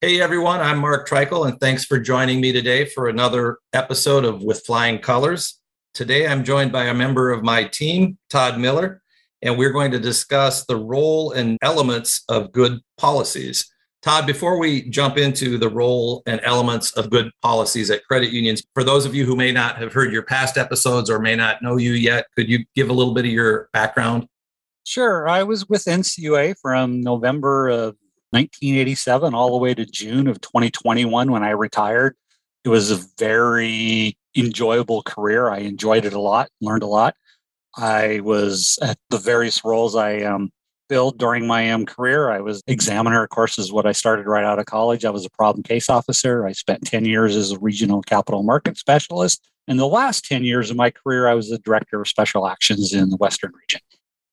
Hey everyone, I'm Mark Treichel, and thanks for joining me today for another episode of With Flying Colors. Today I'm joined by a member of my team, Todd Miller, and we're going to discuss the role and elements of good policies. Todd, before we jump into the role and elements of good policies at credit unions, for those of you who may not have heard your past episodes or may not know you yet, could you give a little bit of your background? Sure. I was with NCUA from November of 1987 all the way to June of 2021 when I retired. It was a very enjoyable career. I enjoyed it a lot, learned a lot. I was at the various roles I um, filled during my um, career. I was examiner, of course, is what I started right out of college. I was a problem case officer. I spent 10 years as a regional capital market specialist. In the last 10 years of my career, I was the director of special actions in the Western region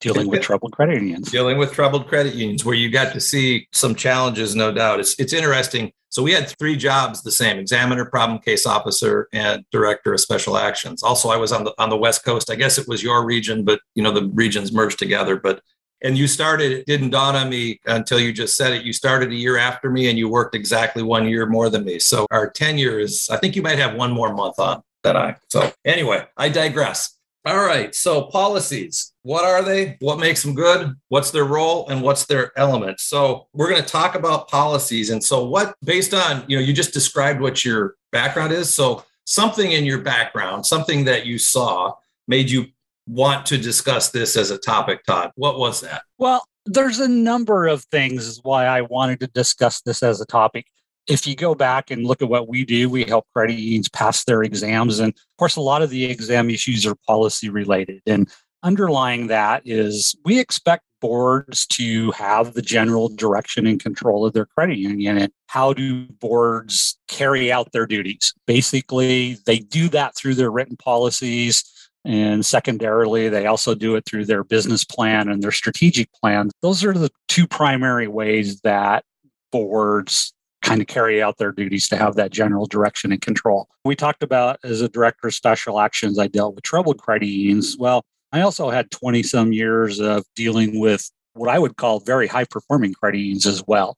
dealing with troubled credit unions. Dealing with troubled credit unions, where you got to see some challenges, no doubt. It's it's interesting. So we had three jobs the same: examiner, problem case officer, and director of special actions. Also, I was on the on the West Coast. I guess it was your region, but you know the regions merged together. But and you started. It didn't dawn on me until you just said it. You started a year after me, and you worked exactly one year more than me. So our tenure is. I think you might have one more month on than I. So anyway, I digress. All right. So policies, what are they? What makes them good? What's their role and what's their element? So we're going to talk about policies. And so what based on, you know, you just described what your background is. So something in your background, something that you saw made you want to discuss this as a topic, Todd. What was that? Well, there's a number of things why I wanted to discuss this as a topic if you go back and look at what we do, we help credit unions pass their exams. And of course, a lot of the exam issues are policy related. And underlying that is we expect boards to have the general direction and control of their credit union. And how do boards carry out their duties? Basically, they do that through their written policies. And secondarily, they also do it through their business plan and their strategic plan. Those are the two primary ways that boards kind of carry out their duties to have that general direction and control. We talked about as a director of special actions, I dealt with troubled credit unions. Well, I also had 20 some years of dealing with what I would call very high performing credit unions as well.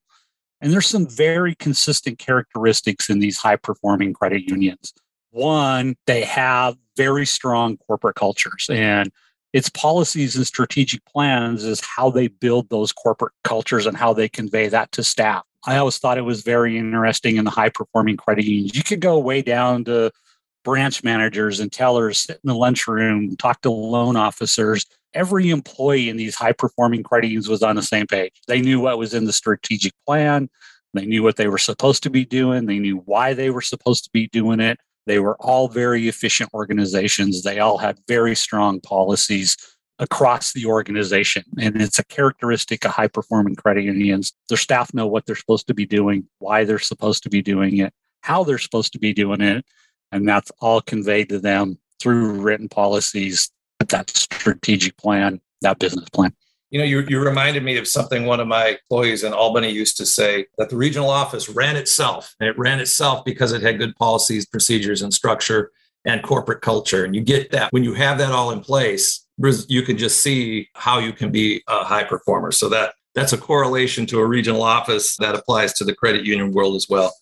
And there's some very consistent characteristics in these high performing credit unions. One, they have very strong corporate cultures and its policies and strategic plans is how they build those corporate cultures and how they convey that to staff. I always thought it was very interesting in the high performing credit unions. You could go way down to branch managers and tellers, sit in the lunchroom, talk to loan officers. Every employee in these high performing credit unions was on the same page. They knew what was in the strategic plan. They knew what they were supposed to be doing. They knew why they were supposed to be doing it. They were all very efficient organizations. They all had very strong policies across the organization. And it's a characteristic of high performing credit unions. Their staff know what they're supposed to be doing, why they're supposed to be doing it, how they're supposed to be doing it. And that's all conveyed to them through written policies, that strategic plan, that business plan. You know, you, you reminded me of something one of my employees in Albany used to say that the regional office ran itself. And it ran itself because it had good policies, procedures, and structure and corporate culture. And you get that when you have that all in place, you can just see how you can be a high performer. So that that's a correlation to a regional office that applies to the credit union world as well.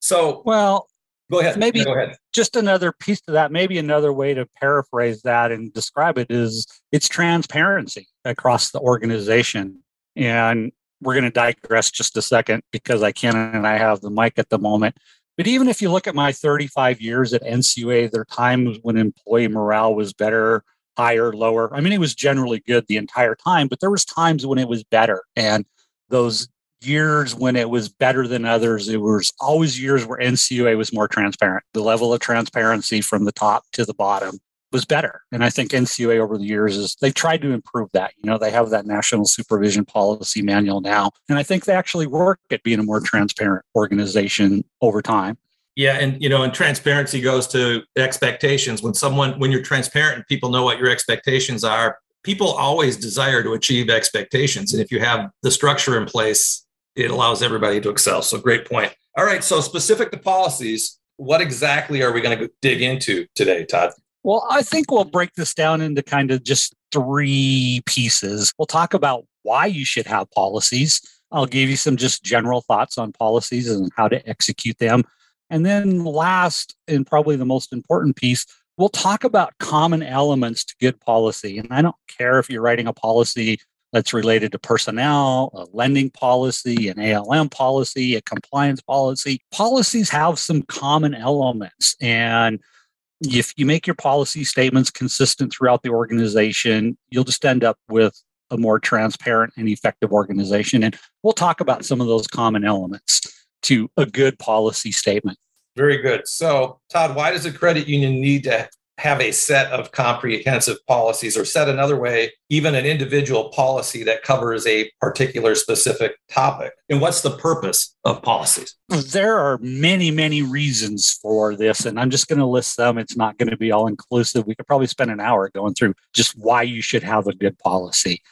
So well, go ahead. Maybe go ahead. just another piece to that. Maybe another way to paraphrase that and describe it is it's transparency across the organization. And we're going to digress just a second because I can and I have the mic at the moment. But even if you look at my 35 years at NCUA, there are times when employee morale was better higher, lower. I mean, it was generally good the entire time, but there was times when it was better. And those years when it was better than others, it was always years where NCUA was more transparent. The level of transparency from the top to the bottom was better. And I think NCUA over the years is they've tried to improve that. You know, they have that national supervision policy manual now. And I think they actually work at being a more transparent organization over time. Yeah, and you know, and transparency goes to expectations. When someone when you're transparent and people know what your expectations are, people always desire to achieve expectations. And if you have the structure in place, it allows everybody to excel. So great point. All right, so specific to policies, what exactly are we going to dig into today, Todd? Well, I think we'll break this down into kind of just three pieces. We'll talk about why you should have policies. I'll give you some just general thoughts on policies and how to execute them. And then, last and probably the most important piece, we'll talk about common elements to good policy. And I don't care if you're writing a policy that's related to personnel, a lending policy, an ALM policy, a compliance policy. Policies have some common elements. And if you make your policy statements consistent throughout the organization, you'll just end up with a more transparent and effective organization. And we'll talk about some of those common elements to a good policy statement. Very good. So, Todd, why does a credit union need to have a set of comprehensive policies, or said another way, even an individual policy that covers a particular specific topic? And what's the purpose of policies? There are many, many reasons for this, and I'm just going to list them. It's not going to be all inclusive. We could probably spend an hour going through just why you should have a good policy.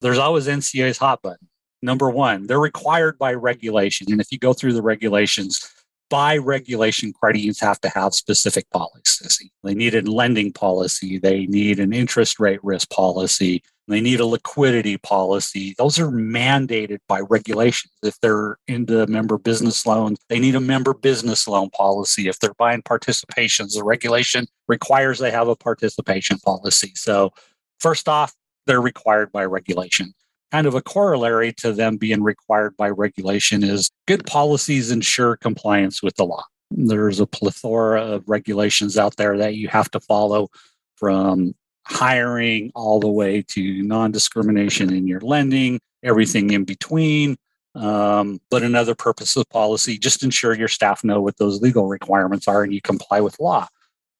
There's always NCUA's hot button. Number one, they're required by regulation. And if you go through the regulations, by regulation, credit unions have to have specific policies. They need a lending policy, they need an interest rate risk policy, they need a liquidity policy. Those are mandated by regulations. If they're into member business loans, they need a member business loan policy. If they're buying participations, the regulation requires they have a participation policy. So, first off, they're required by regulation kind of a corollary to them being required by regulation is good policies ensure compliance with the law. There's a plethora of regulations out there that you have to follow from hiring all the way to non discrimination in your lending, everything in between. Um, but another purpose of policy, just ensure your staff know what those legal requirements are and you comply with law.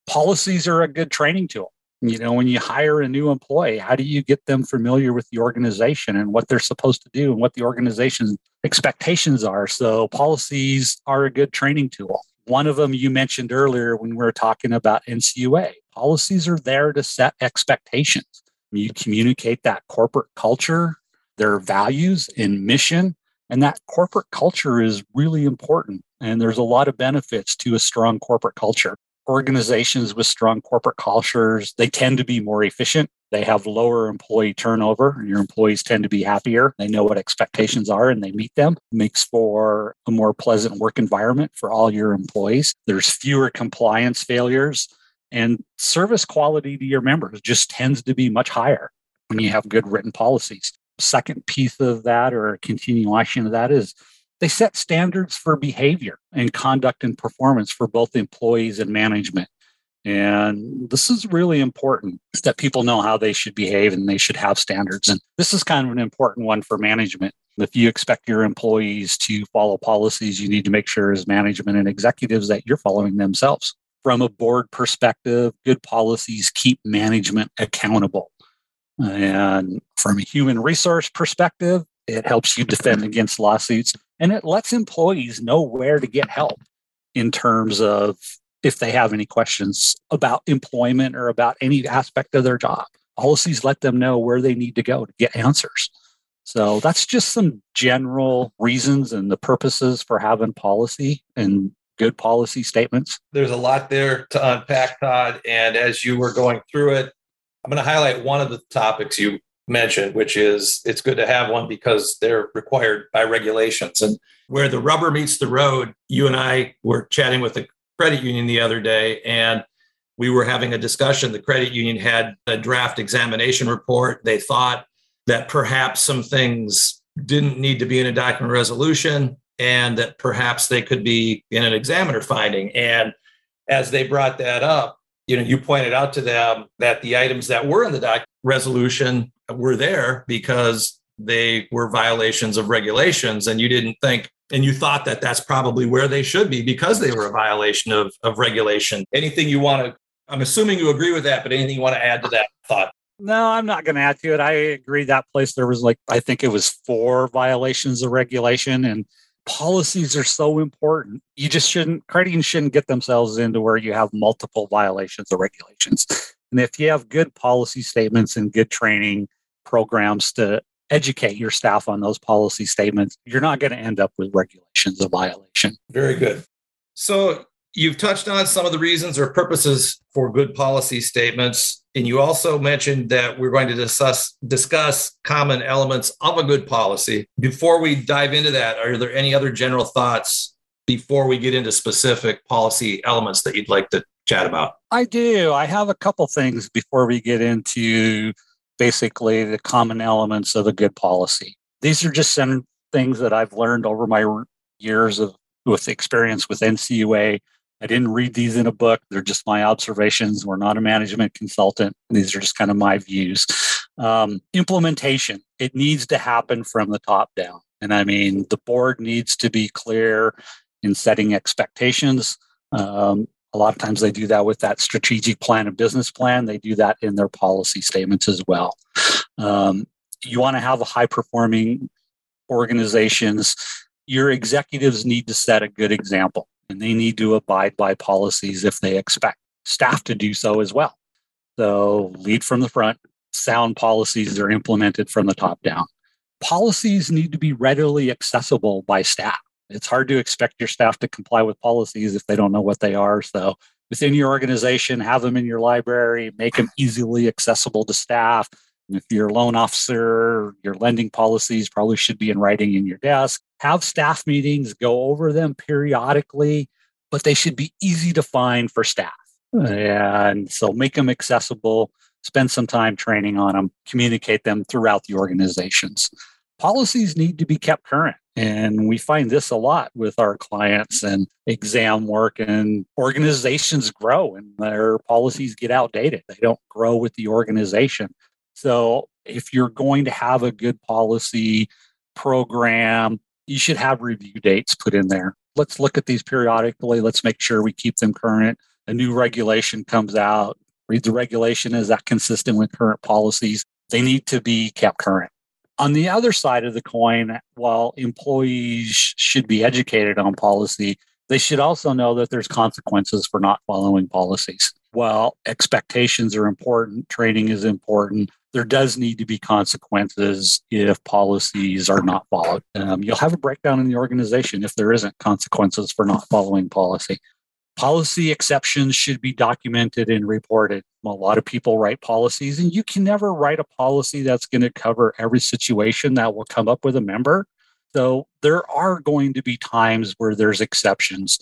Policies are a good training tool you know when you hire a new employee how do you get them familiar with the organization and what they're supposed to do and what the organization's expectations are? So policies are a good training tool. One of them you mentioned earlier when we were talking about ncua policies are there to set expectations. You communicate that corporate culture their values and mission and that corporate culture is really important and there's a lot of benefits to a strong corporate culture organizations with strong corporate cultures, they tend to be more efficient. They have lower employee turnover, and your employees tend to be happier. They know what expectations are and they meet them. It makes for a more pleasant work environment for all your employees. There's fewer compliance failures, and service quality to your members just tends to be much higher when you have good written policies. Second piece of that, or continuation of that, is they set standards for behavior and conduct and performance for both employees and management. And this is really important that people know how they should behave and they should have standards. And this is kind of an important one for management. If you expect your employees to follow policies, you need to make sure as management and executives that you're following themselves. From a board perspective, good policies keep management accountable. And from a human resource perspective, it helps you defend against lawsuits and it lets employees know where to get help in terms of if they have any questions about employment or about any aspect of their job. Policies let them know where they need to go to get answers. So that's just some general reasons and the purposes for having policy and good policy statements. There's a lot there to unpack, Todd. And as you were going through it, I'm going to highlight one of the topics you mentioned, which is it's good to have one because they're required by regulations. And where the rubber meets the road, you and I were chatting with a credit union the other day, and we were having a discussion. The credit union had a draft examination report. They thought that perhaps some things didn't need to be in a document resolution and that perhaps they could be in an examiner finding. And as they brought that up, you know, you pointed out to them that the items that were in the doc resolution were there because they were violations of regulations and you didn't think and you thought that that's probably where they should be because they were a violation of, of regulation anything you want to I'm assuming you agree with that, but anything you want to add to that thought? No, I'm not going to add to it. I agree that place there was like, I think it was four violations of regulation and policies are so important. You just shouldn't, credit shouldn't get themselves into where you have multiple violations of regulations. And if you have good policy statements and good training programs to educate your staff on those policy statements, you're not going to end up with regulations of violation. Very good. So you've touched on some of the reasons or purposes for good policy statements. And you also mentioned that we're going to discuss, discuss common elements of a good policy. Before we dive into that, are there any other general thoughts before we get into specific policy elements that you'd like to chat about? I do. I have a couple things before we get into basically the common elements of a good policy. These are just some things that I've learned over my years of with experience with NCUA. I didn't read these in a book. They're just my observations. We're not a management consultant. These are just kind of my views. Um, implementation, it needs to happen from the top down. And I mean, the board needs to be clear in setting expectations. Um, a lot of times they do that with that strategic plan and business plan. They do that in their policy statements as well. Um, you want to have a high performing organizations. Your executives need to set a good example and they need to abide by policies if they expect staff to do so as well. So lead from the front, sound policies are implemented from the top down. Policies need to be readily accessible by staff it's hard to expect your staff to comply with policies if they don't know what they are. So within your organization, have them in your library, make them easily accessible to staff. If you're a loan officer, your lending policies probably should be in writing in your desk. Have staff meetings, go over them periodically, but they should be easy to find for staff. And so make them accessible, spend some time training on them, communicate them throughout the organizations. Policies need to be kept current. And we find this a lot with our clients and exam work, and organizations grow and their policies get outdated. They don't grow with the organization. So, if you're going to have a good policy program, you should have review dates put in there. Let's look at these periodically. Let's make sure we keep them current. A new regulation comes out, read the regulation. Is that consistent with current policies? They need to be kept current. On the other side of the coin, while employees should be educated on policy, they should also know that there's consequences for not following policies. While expectations are important, training is important, there does need to be consequences if policies are not followed. Um, you'll have a breakdown in the organization if there isn't consequences for not following policy. Policy exceptions should be documented and reported. A lot of people write policies, and you can never write a policy that's going to cover every situation that will come up with a member. So there are going to be times where there's exceptions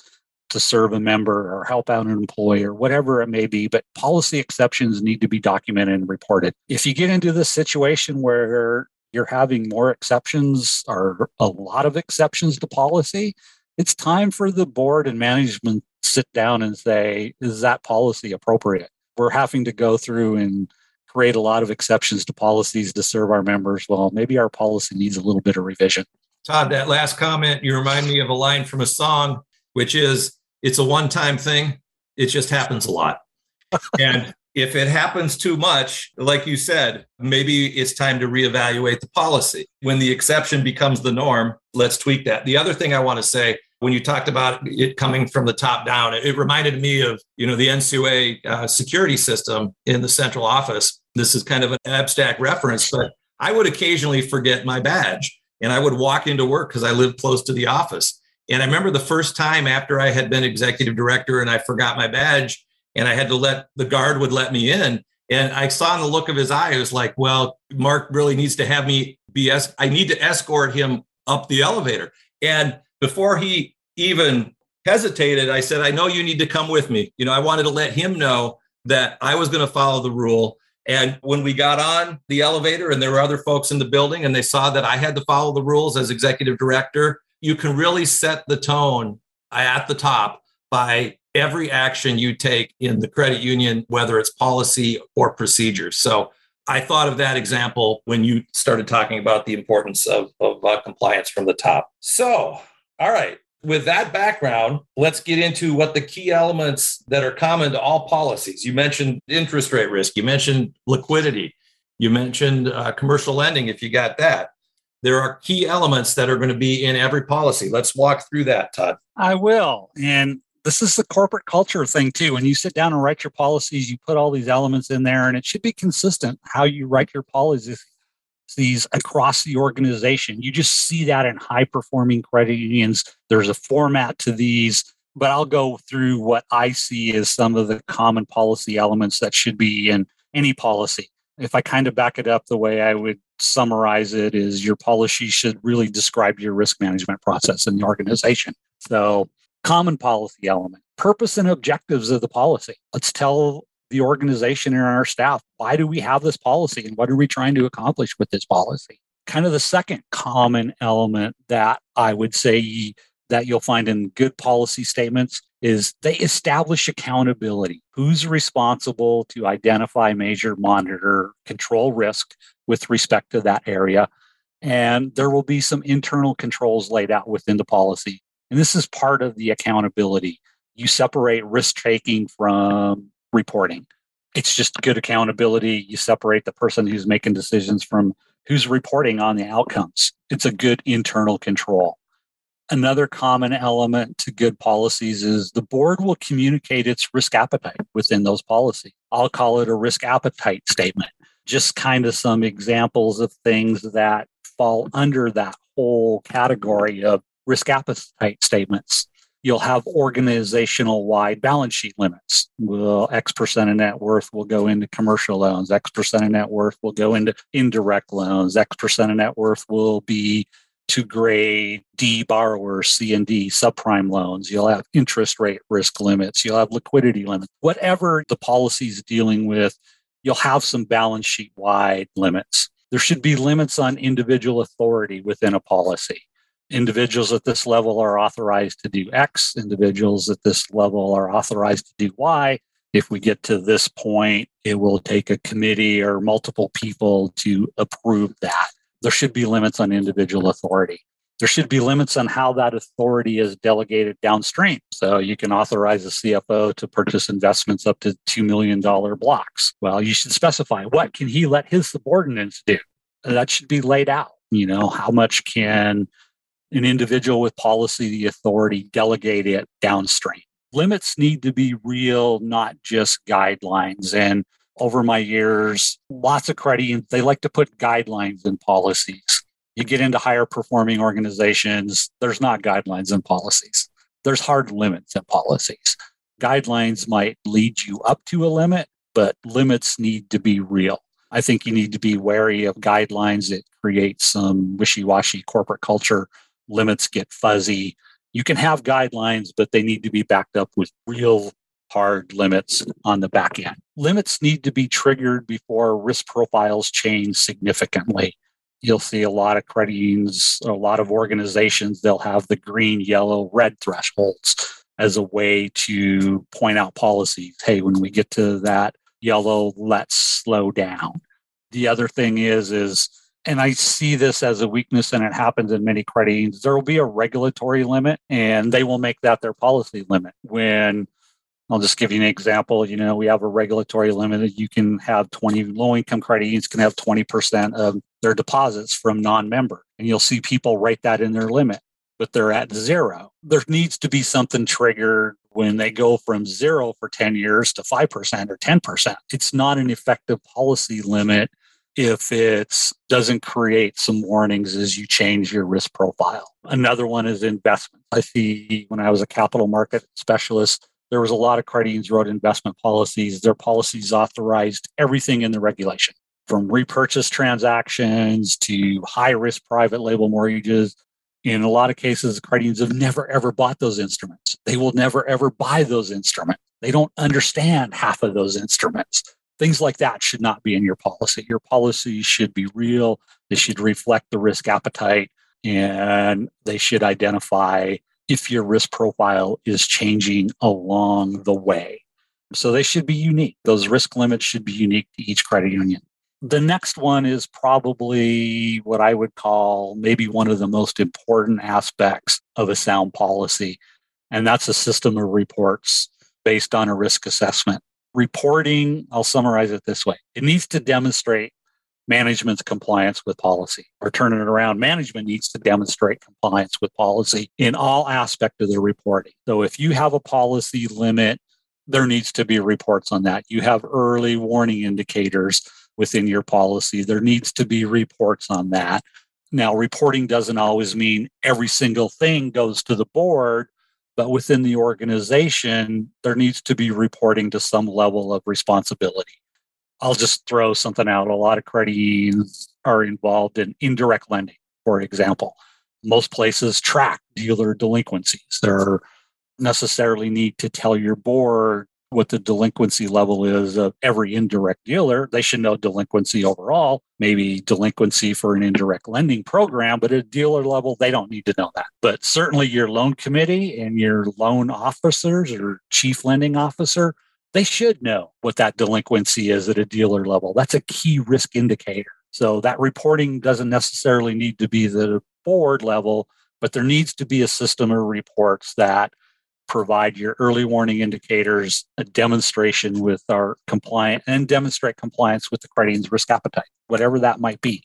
to serve a member or help out an employee or whatever it may be, but policy exceptions need to be documented and reported. If you get into this situation where you're having more exceptions or a lot of exceptions to policy, it's time for the board and management sit down and say, is that policy appropriate? We're having to go through and create a lot of exceptions to policies to serve our members. Well, maybe our policy needs a little bit of revision. Todd, that last comment, you remind me of a line from a song, which is, it's a one time thing. It just happens a lot. and if it happens too much, like you said, maybe it's time to reevaluate the policy. When the exception becomes the norm, let's tweak that. The other thing I want to say when you talked about it coming from the top down, it, reminded me of you know the NCUA uh, security system in the central office. This is kind of an abstract reference, but I would occasionally forget my badge, and I would walk into work because I lived close to the office. And I remember the first time after I had been executive director and I forgot my badge, and I had to let the guard would let me in. And I saw in the look of his eye, it was like, well, Mark really needs to have me be, I need to escort him up the elevator. And before he even hesitated, I said, I know you need to come with me. You know, I wanted to let him know that I was going to follow the rule. And when we got on the elevator and there were other folks in the building and they saw that I had to follow the rules as executive director, you can really set the tone at the top by every action you take in the credit union, whether it's policy or procedures. So I thought of that example when you started talking about the importance of, of uh, compliance from the top. So, all right, with that background, let's get into what the key elements that are common to all policies. You mentioned interest rate risk, you mentioned liquidity, you mentioned uh, commercial lending, if you got that. There are key elements that are going to be in every policy. Let's walk through that, Todd. I will. And this is the corporate culture thing too. When you sit down and write your policies, you put all these elements in there, and it should be consistent how you write your policies these across the organization. You just see that in high performing credit unions. There's a format to these, but I'll go through what I see as some of the common policy elements that should be in any policy. If I kind of back it up, the way I would summarize it is your policy should really describe your risk management process in the organization. So, common policy element, purpose and objectives of the policy. Let's tell the organization and our staff why do we have this policy and what are we trying to accomplish with this policy? Kind of the second common element that i would say that you'll find in good policy statements is they establish accountability. Who's responsible to identify measure monitor control risk with respect to that area? And there will be some internal controls laid out within the policy. And this is part of the accountability. You separate risk taking from reporting. It's just good accountability. You separate the person who's making decisions from who's reporting on the outcomes. It's a good internal control. Another common element to good policies is the board will communicate its risk appetite within those policies. I'll call it a risk appetite statement. Just kind of some examples of things that fall under that whole category of risk appetite statements you'll have organizational wide balance sheet limits. Well, X percent of net worth will go into commercial loans, X percent of net worth will go into indirect loans, X percent of net worth will be to grade D borrowers, C and D subprime loans. You'll have interest rate risk limits. You'll have liquidity limits. Whatever the policy is dealing with, you'll have some balance sheet wide limits. There should be limits on individual authority within a policy individuals at this level are authorized to do X, individuals at this level are authorized to do Y. If we get to this point, it will take a committee or multiple people to approve that. There should be limits on individual authority. There should be limits on how that authority is delegated downstream. So you can authorize a CFO to purchase investments up to $2 million blocks. Well, you should specify what can he let his subordinates do? That should be laid out. You know, how much can an individual with policy the authority delegate it downstream. Limits need to be real, not just guidelines. And over my years, lots of credit they like to put guidelines in policies. You get into higher performing organizations, there's not guidelines and policies. There's hard limits and policies. Guidelines might lead you up to a limit, but limits need to be real. I think you need to be wary of guidelines that create some wishy washy corporate culture limits get fuzzy. You can have guidelines, but they need to be backed up with real hard limits on the back end. Limits need to be triggered before risk profiles change significantly. You'll see a lot of credit unions, a lot of organizations, they'll have the green, yellow, red thresholds as a way to point out policies. Hey, when we get to that yellow, let's slow down. The other thing is, is and I see this as a weakness, and it happens in many credit unions. There will be a regulatory limit, and they will make that their policy limit. When I'll just give you an example. You know, we have a regulatory limit. That you can have 20 low income credit unions can have 20% of their deposits from non member. And you'll see people write that in their limit, but they're at zero. There needs to be something triggered when they go from zero for 10 years to 5% or 10%. It's not an effective policy limit if it doesn't create some warnings as you change your risk profile. Another one is investment. I see when I was a capital market specialist, there was a lot of unions wrote investment policies. Their policies authorized everything in the regulation from repurchase transactions to high risk private label mortgages. In a lot of cases, unions have never ever bought those instruments. They will never ever buy those instruments. They don't understand half of those instruments. Things like that should not be in your policy. Your policy should be real. They should reflect the risk appetite and they should identify if your risk profile is changing along the way. So they should be unique. Those risk limits should be unique to each credit union. The next one is probably what I would call maybe one of the most important aspects of a sound policy. And that's a system of reports based on a risk assessment. Reporting, I'll summarize it this way. It needs to demonstrate management's compliance with policy or turn it around. Management needs to demonstrate compliance with policy in all aspect of the reporting. So if you have a policy limit there needs to be reports on that. You have early warning indicators within your policy. There needs to be reports on that. Now reporting doesn't always mean every single thing goes to the board but within the organization there needs to be reporting to some level of responsibility I'll just throw something out. A lot of credit unions are involved in indirect lending, for example. Most places track dealer delinquencies. There necessarily need to tell your board what the delinquency level is of every indirect dealer. They should know delinquency overall, maybe delinquency for an indirect lending program, but at a dealer level, they don't need to know that. But certainly your loan committee and your loan officers or chief lending officer they should know what that delinquency is at a dealer level. That's a key risk indicator. So that reporting doesn't necessarily need to be the board level, but there needs to be a system of reports that provide your early warning indicators, a demonstration with our compliant and demonstrate compliance with the credit union's risk appetite, whatever that might be.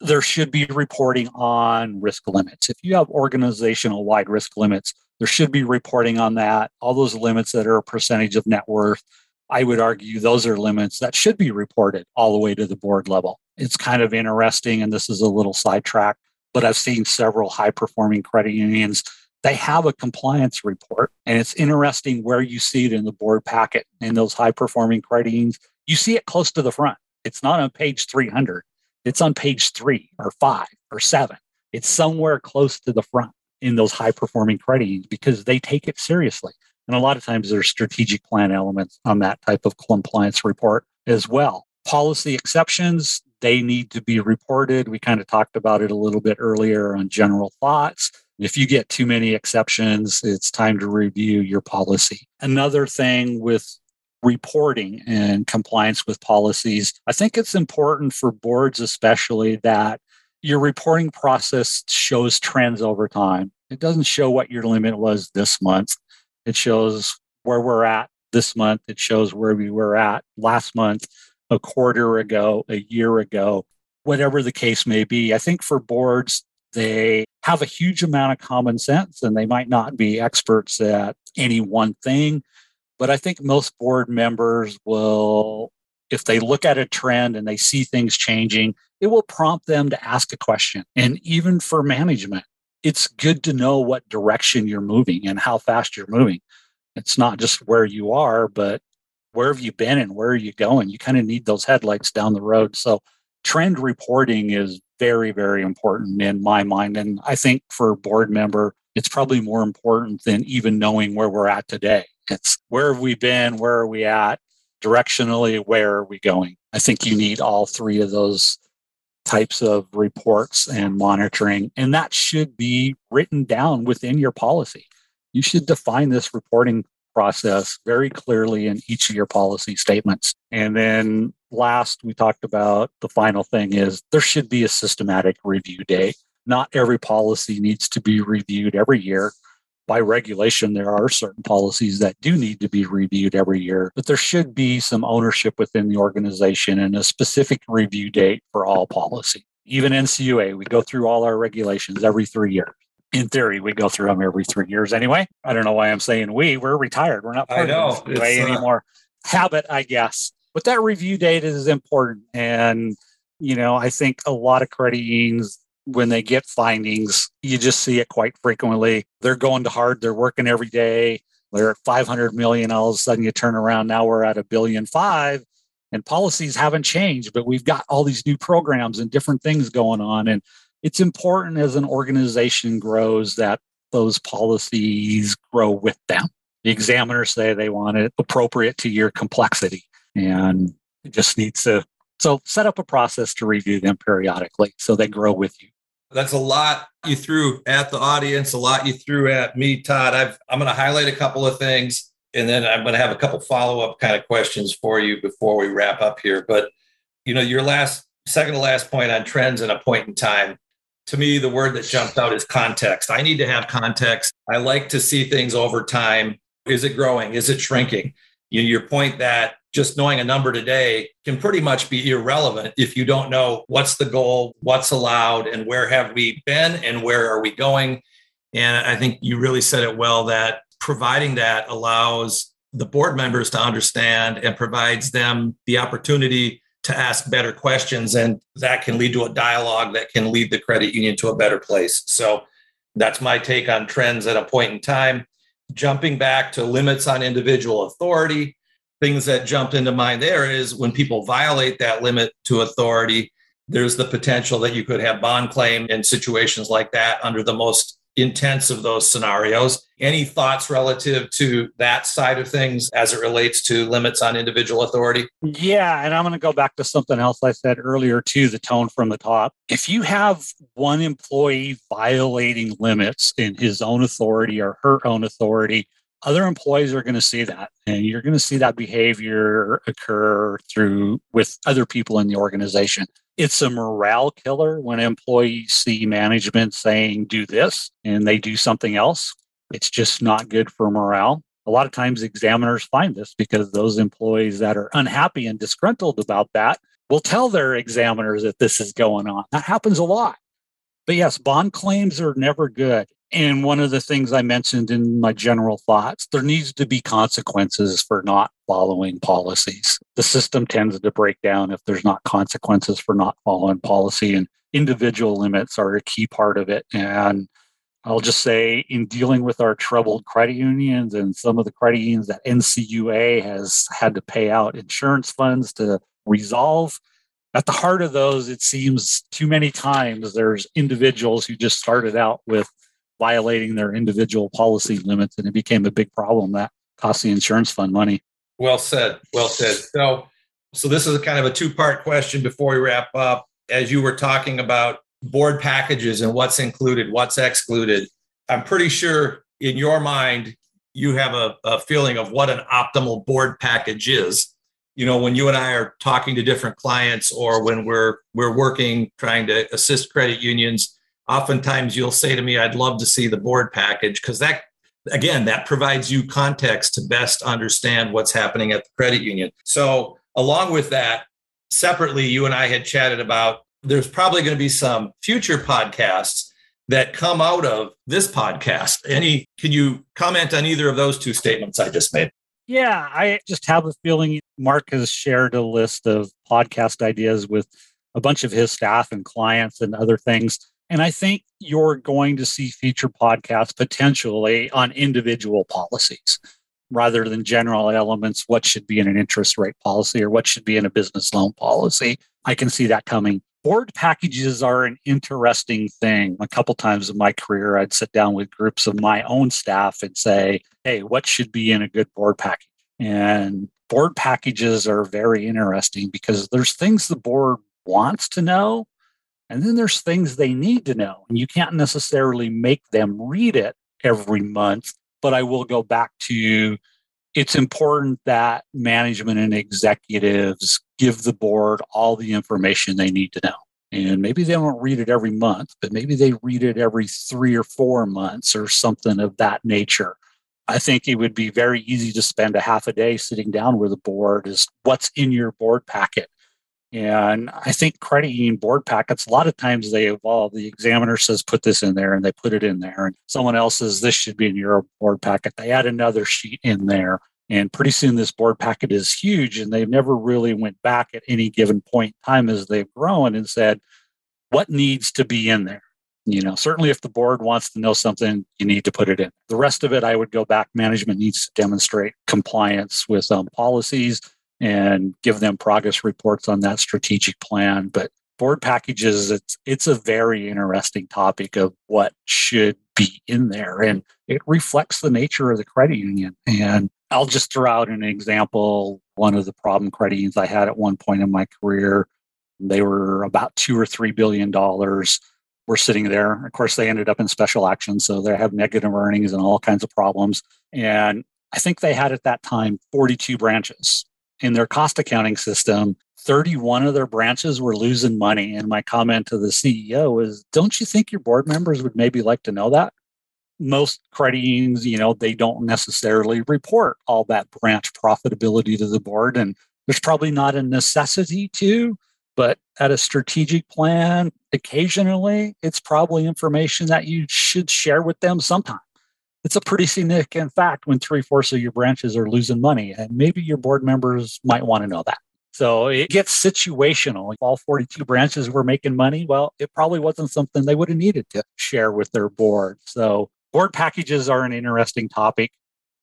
There should be reporting on risk limits. If you have organizational wide risk limits, there should be reporting on that. All those limits that are a percentage of net worth, I would argue those are limits that should be reported all the way to the board level. It's kind of interesting, and this is a little sidetrack, but I've seen several high performing credit unions. They have a compliance report, and it's interesting where you see it in the board packet in those high performing unions. You see it close to the front. It's not on page 300, it's on page three or five or seven. It's somewhere close to the front in those high performing unions because they take it seriously. And a lot of times there's strategic plan elements on that type of compliance report as well. Policy exceptions, they need to be reported. We kind of talked about it a little bit earlier on general thoughts. If you get too many exceptions, it's time to review your policy. Another thing with reporting and compliance with policies, I think it's important for boards, especially, that your reporting process shows trends over time. It doesn't show what your limit was this month. It shows where we're at this month. It shows where we were at last month, a quarter ago, a year ago, whatever the case may be. I think for boards, they have a huge amount of common sense and they might not be experts at any one thing. But I think most board members will, if they look at a trend and they see things changing, it will prompt them to ask a question. And even for management, it's good to know what direction you're moving and how fast you're moving. It's not just where you are, but where have you been and where are you going? You kind of need those headlights down the road. So, trend reporting is very, very important in my mind. And I think for a board member, it's probably more important than even knowing where we're at today. It's where have we been? Where are we at? Directionally, where are we going? I think you need all three of those types of reports and monitoring. And that should be written down within your policy. You should define this reporting process very clearly in each of your policy statements. And then last, we talked about the final thing is there should be a systematic review date. Not every policy needs to be reviewed every year by regulation, there are certain policies that do need to be reviewed every year, but there should be some ownership within the organization and a specific review date for all policy. Even NCUA, we go through all our regulations every three years. In theory, we go through them every three years anyway. I don't know why I'm saying we. We're retired. We're not part of NCUA uh... anymore. Habit, I guess. But that review date is important. And, you know, I think a lot of credit unions when they get findings, you just see it quite frequently. They're going to hard, they're working every day. They're at 500 million. All of a sudden, you turn around. Now we're at a billion five, and policies haven't changed, but we've got all these new programs and different things going on. And it's important as an organization grows that those policies grow with them. The examiners say they want it appropriate to your complexity, and it just needs to. So set up a process to review them periodically so they grow with you that's a lot you threw at the audience, a lot you threw at me, Todd. I've, I'm going to highlight a couple of things and then I'm going to have a couple follow up kind of questions for you before we wrap up here. But, you know, your last, second to last point on trends and a point in time, to me, the word that jumped out is context. I need to have context. I like to see things over time. Is it growing? Is it shrinking? You, your point that just knowing a number today can pretty much be irrelevant if you don't know what's the goal, what's allowed, and where have we been and where are we going. And I think you really said it well that providing that allows the board members to understand and provides them the opportunity to ask better questions. And that can lead to a dialogue that can lead the credit union to a better place. So that's my take on trends at a point in time. Jumping back to limits on individual authority, things that jumped into mind there is when people violate that limit to authority, there's the potential that you could have bond claim in situations like that under the most intense of those scenarios. Any thoughts relative to that side of things as it relates to limits on individual authority? Yeah, and I'm going to go back to something else I said earlier too, the tone from the top. If you have one employee violating limits in his own authority or her own authority, other employees are going to see that and you're going to see that behavior occur through with other people in the organization. It's a morale killer when employees see management saying do this and they do something else. It's just not good for morale. A lot of times examiners find this because those employees that are unhappy and disgruntled about that will tell their examiners that this is going on. That happens a lot but yes bond claims are never good and one of the things I mentioned in my general thoughts, there needs to be consequences for not following policies. The system tends to break down if there's not consequences for not following policy, and individual limits are a key part of it. And I'll just say, in dealing with our troubled credit unions and some of the credit unions that NCUA has had to pay out insurance funds to resolve, at the heart of those, it seems too many times there's individuals who just started out with violating their individual policy limits, and it became a big problem that cost the insurance fund money. Well said. Well said. So, so this is kind of a two-part question before we wrap up. As you were talking about board packages and what's included, what's excluded, I'm pretty sure in your mind you have a, a feeling of what an optimal board package is you know when you and i are talking to different clients or when we're we're working trying to assist credit unions oftentimes you'll say to me, I'd love to see the board package because that, again, that provides you context to best understand what's happening at the credit union. So, along with that, separately, you and I had chatted about there's probably going to be some future podcasts that come out of this podcast. Any, can you comment on either of those two statements I just made? Yeah, I just have a feeling Mark has shared a list of podcast ideas with a bunch of his staff and clients and other things. And I think you're going to see future podcasts potentially on individual policies rather than general elements. What should be in an interest rate policy or what should be in a business loan policy? I can see that coming. Board packages are an interesting thing. A couple times in my career, I'd sit down with groups of my own staff and say, Hey, what should be in a good board package? And board packages are very interesting because there's things the board wants to know and then there's things they need to know. And you can't necessarily make them read it every month. But I will go back to it's important that management and executives give the board all the information they need to know. And maybe they don't read it every month, but maybe they read it every three or four months or something of that nature. I think it would be very easy to spend a half a day sitting down with the board is what's in your board packet and I think credit union board packets, a lot of times they evolve. The examiner says, put this in there, and they put it in there. And someone else says, this should be in your board packet. They add another sheet in there. And pretty soon this board packet is huge. And they've never really went back at any given point in time as they've grown and said, what needs to be in there? You know, certainly if the board wants to know something, you need to put it in. The rest of it, I would go back. Management needs to demonstrate compliance with um, policies and give them progress reports on that strategic plan. But board packages, it's it's a very interesting topic of what should be in there. And it reflects the nature of the credit union. And I'll just throw out an example. One of the problem credit unions I had at one point in my career, they were about two or three billion dollars. We're sitting there. Of course, they ended up in special action, so they have negative earnings and all kinds of problems. And I think they had at that time 42 branches in their cost accounting system, 31 of their branches were losing money. And my comment to the CEO is, don't you think your board members would maybe like to know that? Most credit unions, you know, they don't necessarily report all that branch profitability to the board. And there's probably not a necessity to, but at a strategic plan, occasionally, it's probably information that you should share with them sometime. It's a pretty significant fact when three fourths of your branches are losing money, and maybe your board members might want to know that. So it gets situational. If all 42 branches were making money, well, it probably wasn't something they would have needed to share with their board. So board packages are an interesting topic.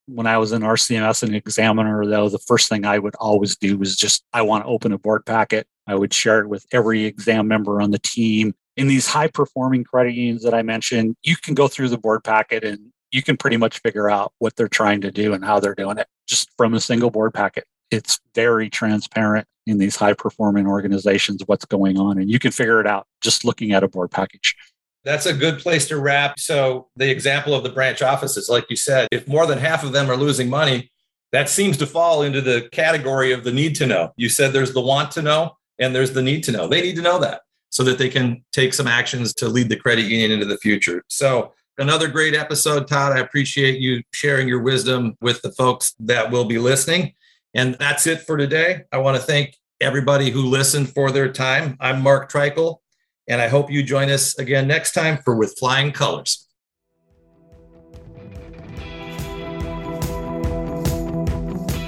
When I was in RCMS and examiner, though, the first thing I would always do was just, I want to open a board packet. I would share it with every exam member on the team. In these high performing credit unions that I mentioned, you can go through the board packet and you can pretty much figure out what they're trying to do and how they're doing it just from a single board packet. It's very transparent in these high performing organizations what's going on and you can figure it out just looking at a board package. That's a good place to wrap. So the example of the branch offices like you said if more than half of them are losing money that seems to fall into the category of the need to know. You said there's the want to know and there's the need to know. They need to know that so that they can take some actions to lead the credit union into the future. So another great episode todd i appreciate you sharing your wisdom with the folks that will be listening and that's it for today. I want to thank everybody who listened for their time. I'm Mark Treichel, and I hope you join us again next time for With Flying Colors.